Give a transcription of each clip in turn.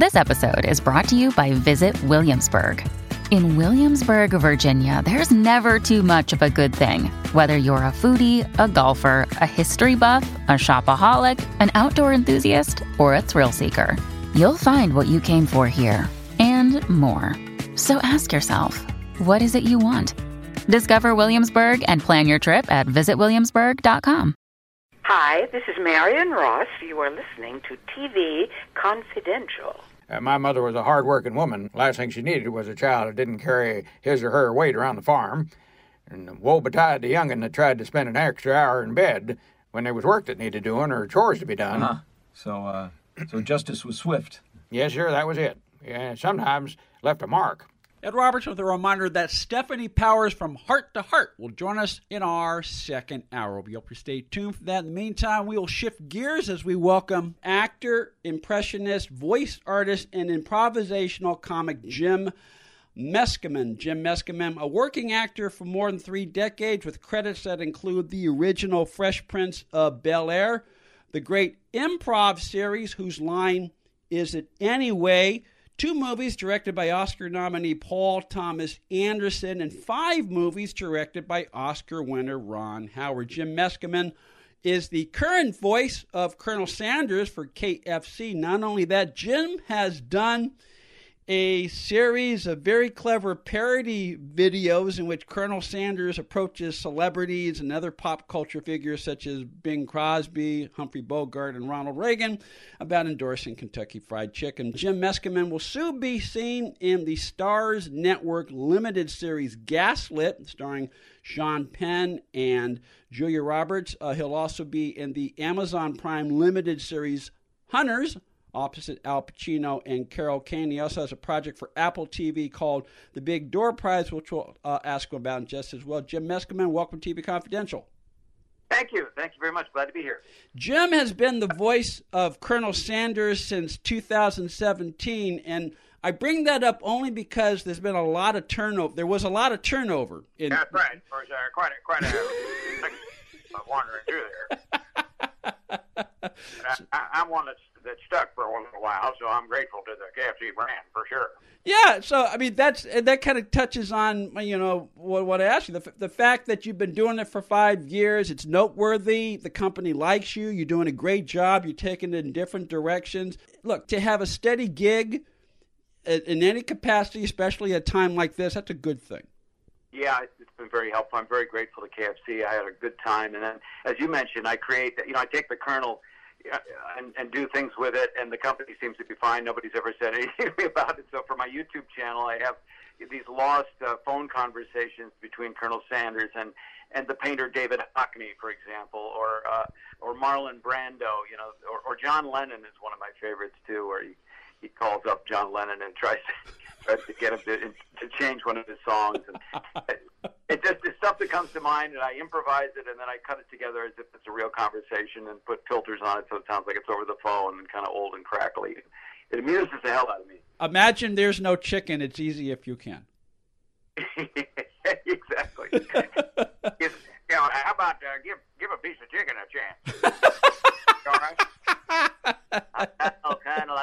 This episode is brought to you by Visit Williamsburg. In Williamsburg, Virginia, there's never too much of a good thing. Whether you're a foodie, a golfer, a history buff, a shopaholic, an outdoor enthusiast, or a thrill seeker, you'll find what you came for here and more. So ask yourself, what is it you want? Discover Williamsburg and plan your trip at visitwilliamsburg.com. Hi, this is Marion Ross. You are listening to TV Confidential. Uh, my mother was a hard-working woman. Last thing she needed was a child that didn't carry his or her weight around the farm. And woe betide the young'un that tried to spend an extra hour in bed when there was work that needed doing or chores to be done. Uh-huh. So, uh, so justice was swift. Yes, sir, that was it. Yeah, sometimes left a mark. Ed Roberts with a reminder that Stefanie Powers from Hart to Hart will join us in our second hour. We hope you stay tuned for that. In the meantime, we will shift gears as we welcome actor, impressionist, voice artist, and improvisational comic Jim Meskimen. Jim Meskimen, a working actor for more than three decades with credits that include the original Fresh Prince of Bel Air, the great improv series whose line is it anyway? Two movies directed by Oscar nominee Paul Thomas Anderson, and five movies directed by Oscar winner Ron Howard. Jim Meskimen is the current voice of Colonel Sanders for KFC. Not only that, Jim has done a series of very clever parody videos in which Colonel Sanders approaches celebrities and other pop culture figures such as Bing Crosby, Humphrey Bogart, and Ronald Reagan about endorsing Kentucky Fried Chicken. Jim Meskimen will soon be seen in the Starz Network limited series Gaslit, starring Sean Penn and Julia Roberts. Uh, he'll also be in the Amazon Prime limited series Hunters opposite Al Pacino and Carol Kane. He also has a project for Apple TV called The Big Door Prize, which we'll uh, ask him about in just as well. Jim Meskimen, welcome to TV Confidential. Thank you. Thank you very much. Glad to be here. Jim has been the voice of Colonel Sanders since 2017, and I bring that up only because there's been a lot of turnover. There was a lot of turnover. In, That's right. For uh, quite a, quite a, wandering through there. I, am one that's that stuck for a little while, so I'm grateful to the KFC brand for sure. Yeah, so I mean that's that kind of touches on you know what, what I asked you the the fact that you've been doing it for five years. It's noteworthy. The company likes you. You're doing a great job. You're taking it in different directions. Look, to have a steady gig in any capacity, especially at a time like this, that's a good thing. Yeah, it's been very helpful. I'm very grateful to KFC. I had a good time, and then, as you mentioned, I create. You know, I take the Colonel and, and do things with it. And the company seems to be fine. Nobody's ever said anything about it. So for my YouTube channel, I have these lost uh, phone conversations between Colonel Sanders and and the painter David Hockney, for example, or uh, or Marlon Brando, you know, or, or John Lennon is one of my favorites too, where he he calls up John Lennon and tries to tries to get him to to change one of his songs. And it just it's stuff that comes to mind, and I improvise it, and then I cut it together as if it's a real conversation, and put filters on it so it sounds like it's over the phone and kind of old and crackly. It amuses the hell out of me. Imagine there's no chicken. It's easy if you can. exactly. you know, how about uh, give give a piece of chicken a chance? All right.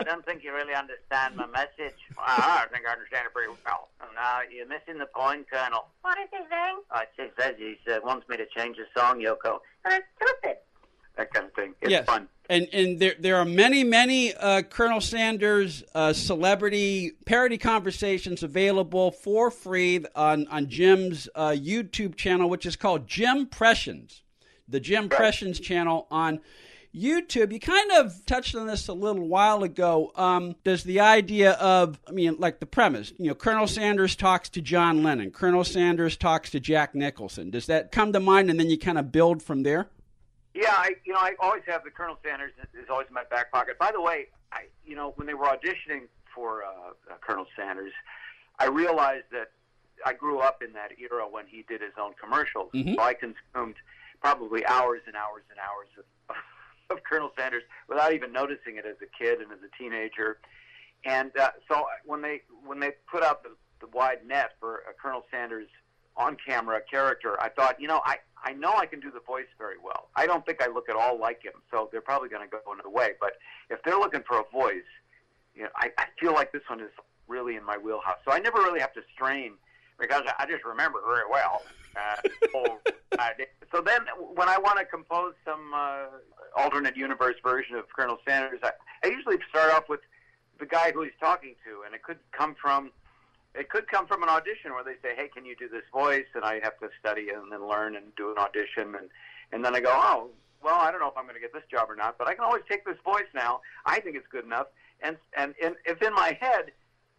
Colonel, I don't think you really understand my message. Well, I think I understand it pretty well. No, you're missing the point, Colonel. What is he saying? Oh, it says he uh, wants me to change the song, Yoko. That's stupid. That kind of thing. It's yes. fun. And and there there are many many uh, Colonel Sanders uh, celebrity parody conversations available for free on on Jim's uh, YouTube channel, which is called JimPressions, the Jim right. Pressions channel on YouTube, you kind of touched on this a little while ago. Um, does the idea of, I mean, like the premise, you know, Colonel Sanders talks to John Lennon, Colonel Sanders talks to Jack Nicholson. Does that come to mind, and then you kind of build from there? Yeah, I, you know, I always have the Colonel Sanders is always in my back pocket. By the way, I, you know, when they were auditioning for uh, uh, Colonel Sanders, I realized that I grew up in that era when he did his own commercials, mm-hmm. so I consumed probably hours and hours and hours of of Colonel Sanders without even noticing it as a kid and as a teenager. And uh, so when they when they put out the, the wide net for a Colonel Sanders on camera character, I thought, you know, I I know I can do the voice very well. I don't think I look at all like him, so they're probably going to go another way. But if they're looking for a voice, you know, I, I feel like this one is really in my wheelhouse. So I never really have to strain because I just remember very well. Uh, so then, when I want to compose some uh, alternate universe version of Colonel Sanders, I, I usually start off with the guy who he's talking to, and it could come from it could come from an audition where they say, "Hey, can you do this voice?" and I have to study and then learn and do an audition, and and then I go, "Oh, well, I don't know if I'm going to get this job or not, but I can always take this voice now. I think it's good enough." And and, and if in my head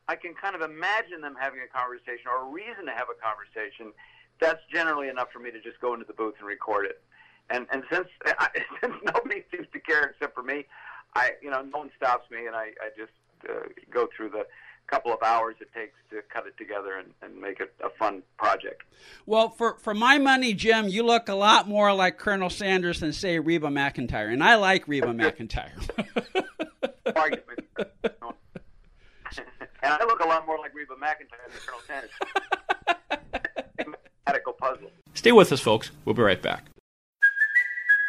I can kind of imagine them having a conversation or a reason to have a conversation, that's generally enough for me to just go into the booth and record it. And and since I, since nobody seems to care except for me, I you know no one stops me, and I I just uh, go through the couple of hours it takes to cut it together and, and make it a fun project. Well, for, for my money, Jim, you look a lot more like Colonel Sanders than, say, Reba McEntire. And I like Reba McEntire. and I look a lot more like Reba McEntire than Colonel Sanders. Mathematical puzzle. Stay with us, folks. We'll be right back.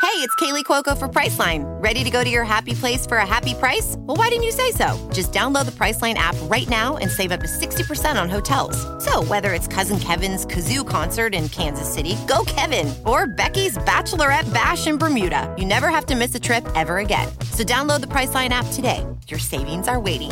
Hey, it's Kaley Cuoco for Priceline. Ready to go to your happy place for a happy price? Well, why didn't you say so? Just download the Priceline app right now and save up to 60% on hotels. So, whether it's Cousin Kevin's Kazoo concert in Kansas City, go Kevin, or Becky's Bachelorette Bash in Bermuda, you never have to miss a trip ever again. So, download the Priceline app today. Your savings are waiting.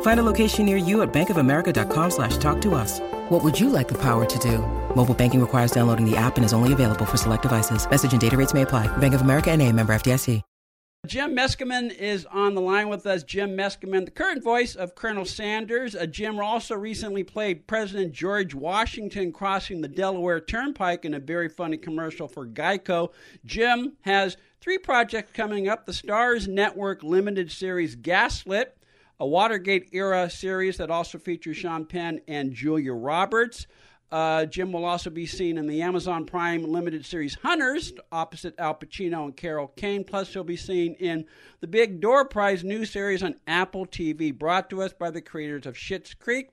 Find a location near you at bankofamerica.com slash talk to us. What would you like the power to do? Mobile banking requires downloading the app and is only available for select devices. Message and data rates may apply. Bank of America and a member FDIC. Jim Meskimen is on the line with us. Jim Meskimen, the current voice of Colonel Sanders. Uh, Jim also recently played President George Washington crossing the Delaware Turnpike in a very funny commercial for Geico. Jim has three projects coming up the Starz Network limited series Gaslit, a Watergate era series that also features Sean Penn and Julia Roberts. Uh, Jim will also be seen in the Amazon Prime limited series Hunters, opposite Al Pacino and Carol Kane. Plus, he'll be seen in the Big Door Prize new series on Apple TV, brought to us by the creators of Schitt's Creek.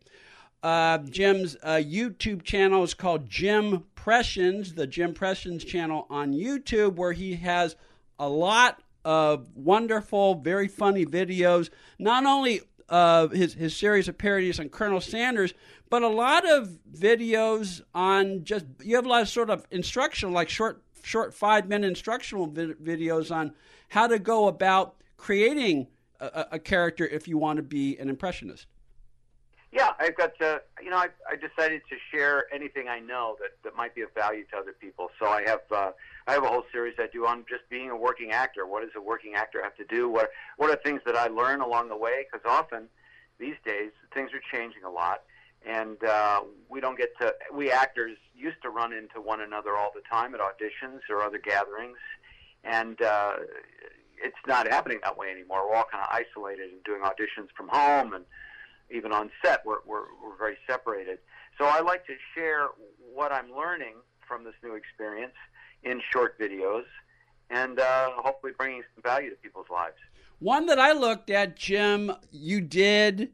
Uh, Jim's uh, YouTube channel is called Jim Pressions, the JimPressions channel on YouTube, where he has a lot of wonderful, very funny videos. Not only uh, his his series of parodies on Colonel Sanders, but a lot of videos on just you have a lot of sort of instructional, like short short five minute instructional vi- videos on how to go about creating a, a, character if you want to be an impressionist. Yeah, I've got to, you know, I, I decided to share anything I know that, that might be of value to other people. So I have uh, I have a whole series I do on just being a working actor. What does a working actor have to do? What what are things that I learn along the way? Because often these days things are changing a lot, and uh, we don't get to. We actors used to run into one another all the time at auditions or other gatherings, and uh, it's not happening that way anymore. We're all kind of isolated and doing auditions from home and even on set, we're, we're, we're very separated. So I like to share what I'm learning from this new experience in short videos and uh, hopefully bringing some value to people's lives. One that I looked at, Jim, you did,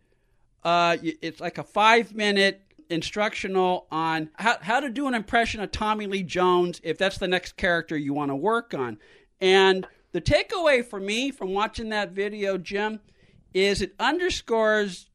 uh, it's like a five minute instructional on how, how to do an impression of Tommy Lee Jones if that's the next character you want to work on. And the takeaway for me from watching that video, Jim, is it underscores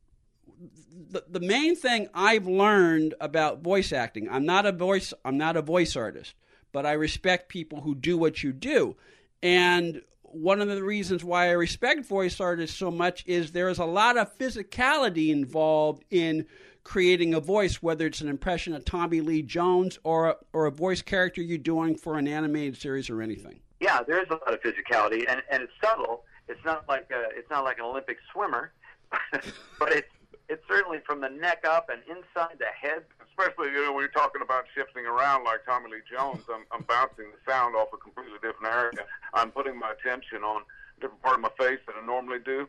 the, the main thing I've learned about voice acting, I'm not a voice I'm not a voice artist, but I respect people who do what you do. And one of the reasons why I respect voice artists so much is there is a lot of physicality involved in creating a voice, whether it's an impression of Tommy Lee Jones or a, or a voice character you're doing for an animated series or anything. Yeah, there's a lot of physicality, and, and it's subtle. It's not like a, it's not like an Olympic swimmer, but it's it's certainly from the neck up and inside the head. Especially you know, when you're talking about shifting around like Tommy Lee Jones, I'm, I'm bouncing the sound off a completely different area. I'm putting my attention on a different part of my face than I normally do,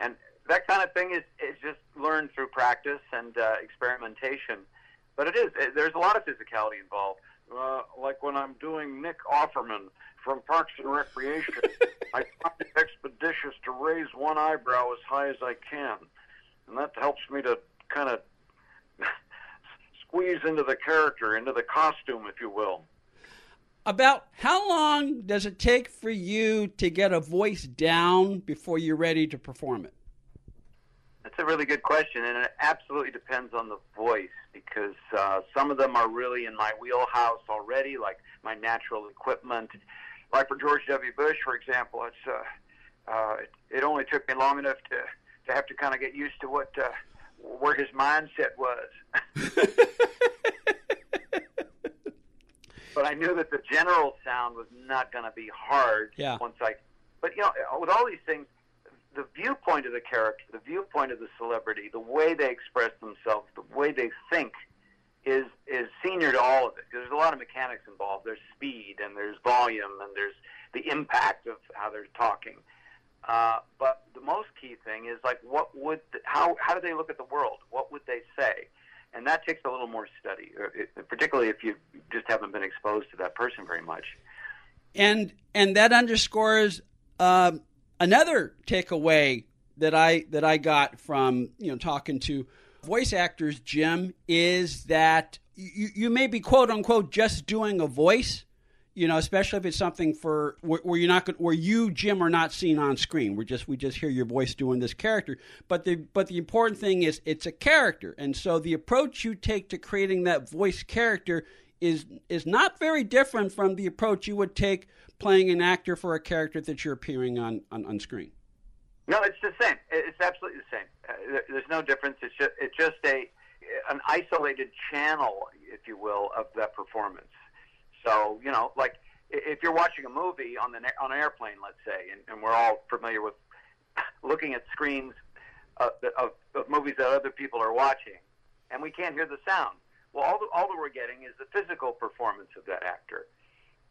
and that kind of thing is, is just learned through practice and uh, experimentation. But it is, it, there's a lot of physicality involved. Uh, like when I'm doing Nick Offerman from Parks and Recreation, I find it expeditious to raise one eyebrow as high as I can. And that helps me to kind of squeeze into the character, into the costume, if you will. About how long does it take for you to get a voice down before you're ready to perform it? That's a really good question, and it absolutely depends on the voice because uh, some of them are really in my wheelhouse already, like my natural equipment. Like for George W. Bush, for example, it's uh, uh, it, it only took me long enough to to have to kind of get used to what uh, where his mindset was. but I knew that the general sound was not going to be hard Yeah. once I. But you know, with all these things, the viewpoint of the character, the viewpoint of the celebrity, the way they express themselves, the way they think, is is senior to all of it. 'Cause there's a lot of mechanics involved. There's speed and there's volume and there's the impact of how they're talking. Uh, but the most key thing is like, what would how how do they look at the world? What would they say? And that takes a little more study, uh, particularly if you just haven't been exposed to that person very much. and and that underscores um, another takeaway that I that I got from you know talking to voice actors, Jim, is that you, you may be quote unquote just doing a voice, you know, especially if it's something for where, where you're not where you Jim are not seen on screen. We're just we just hear your voice doing this character. But the but the important thing is it's a character, and so the approach you take to creating that voice character is is not very different from the approach you would take playing an actor for a character that you're appearing on on, on screen. No, it's the same. It's absolutely the same. Uh, there- there's no difference. It's just it's just a an isolated channel, if you will, of that performance. So you know, like if you're watching a movie on the on an airplane, let's say, and, and we're all familiar with looking at screens of, of, of movies that other people are watching, and we can't hear the sound. Well, all, the, all that we're getting is the physical performance of that actor.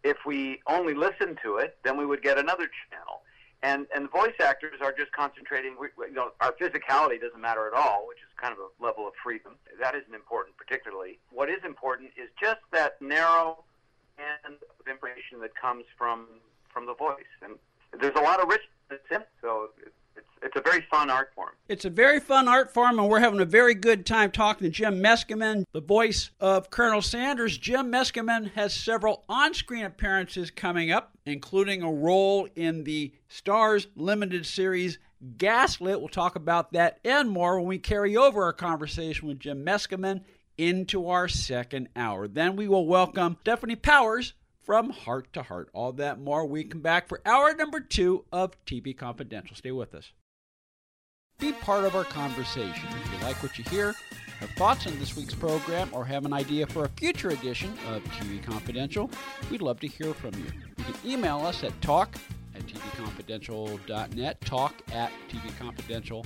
If we only listen to it, then we would get another channel. And and voice actors are just concentrating. We, you know, our physicality doesn't matter at all, which is kind of a level of freedom. That isn't important, particularly. What is important is just that narrow and of information that comes from from the voice. And there's a lot of richness in it, so it's it's a very fun art form. It's a very fun art form, and we're having a very good time talking to Jim Meskimen, the voice of Colonel Sanders. Jim Meskimen has several on screen appearances coming up, including a role in the Starz limited series Gaslit. We'll talk about that and more when we carry over our conversation with Jim Meskimen into our second hour. Then we will welcome Stefanie Powers from Hart to Hart. All that more. We come back for hour number two of TV Confidential. Stay with us. Be part of our conversation. If you like what you hear, have thoughts on this week's program, or have an idea for a future edition of TV Confidential, we'd love to hear from you. You can email us at talk at tvconfidential.net, talk at tvconfidential.net.